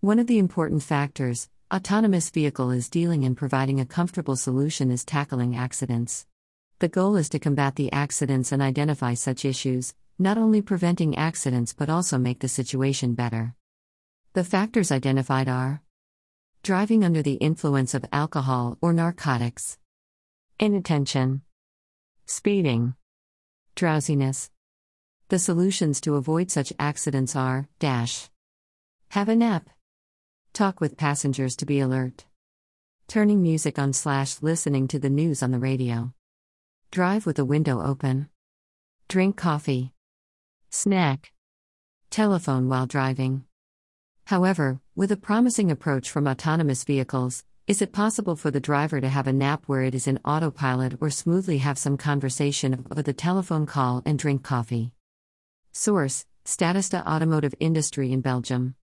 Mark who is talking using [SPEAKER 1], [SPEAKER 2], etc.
[SPEAKER 1] One of the important factors autonomous vehicle is dealing and providing a comfortable solution is tackling accidents. The goal is to combat the accidents and identify such issues, not only preventing accidents but also make the situation better. The factors identified are driving under the influence of alcohol or narcotics, inattention, speeding, drowsiness. The solutions to avoid such accidents are dash, have a nap, talk with passengers to be alert, turning music on slash listening to the news on the radio, drive with the window open, drink coffee, snack, telephone while driving. However, with a promising approach from autonomous vehicles, is it possible for the driver to have a nap where it is in autopilot or smoothly have some conversation over the telephone call and drink coffee? Source Statista Automotive Industry in Belgium.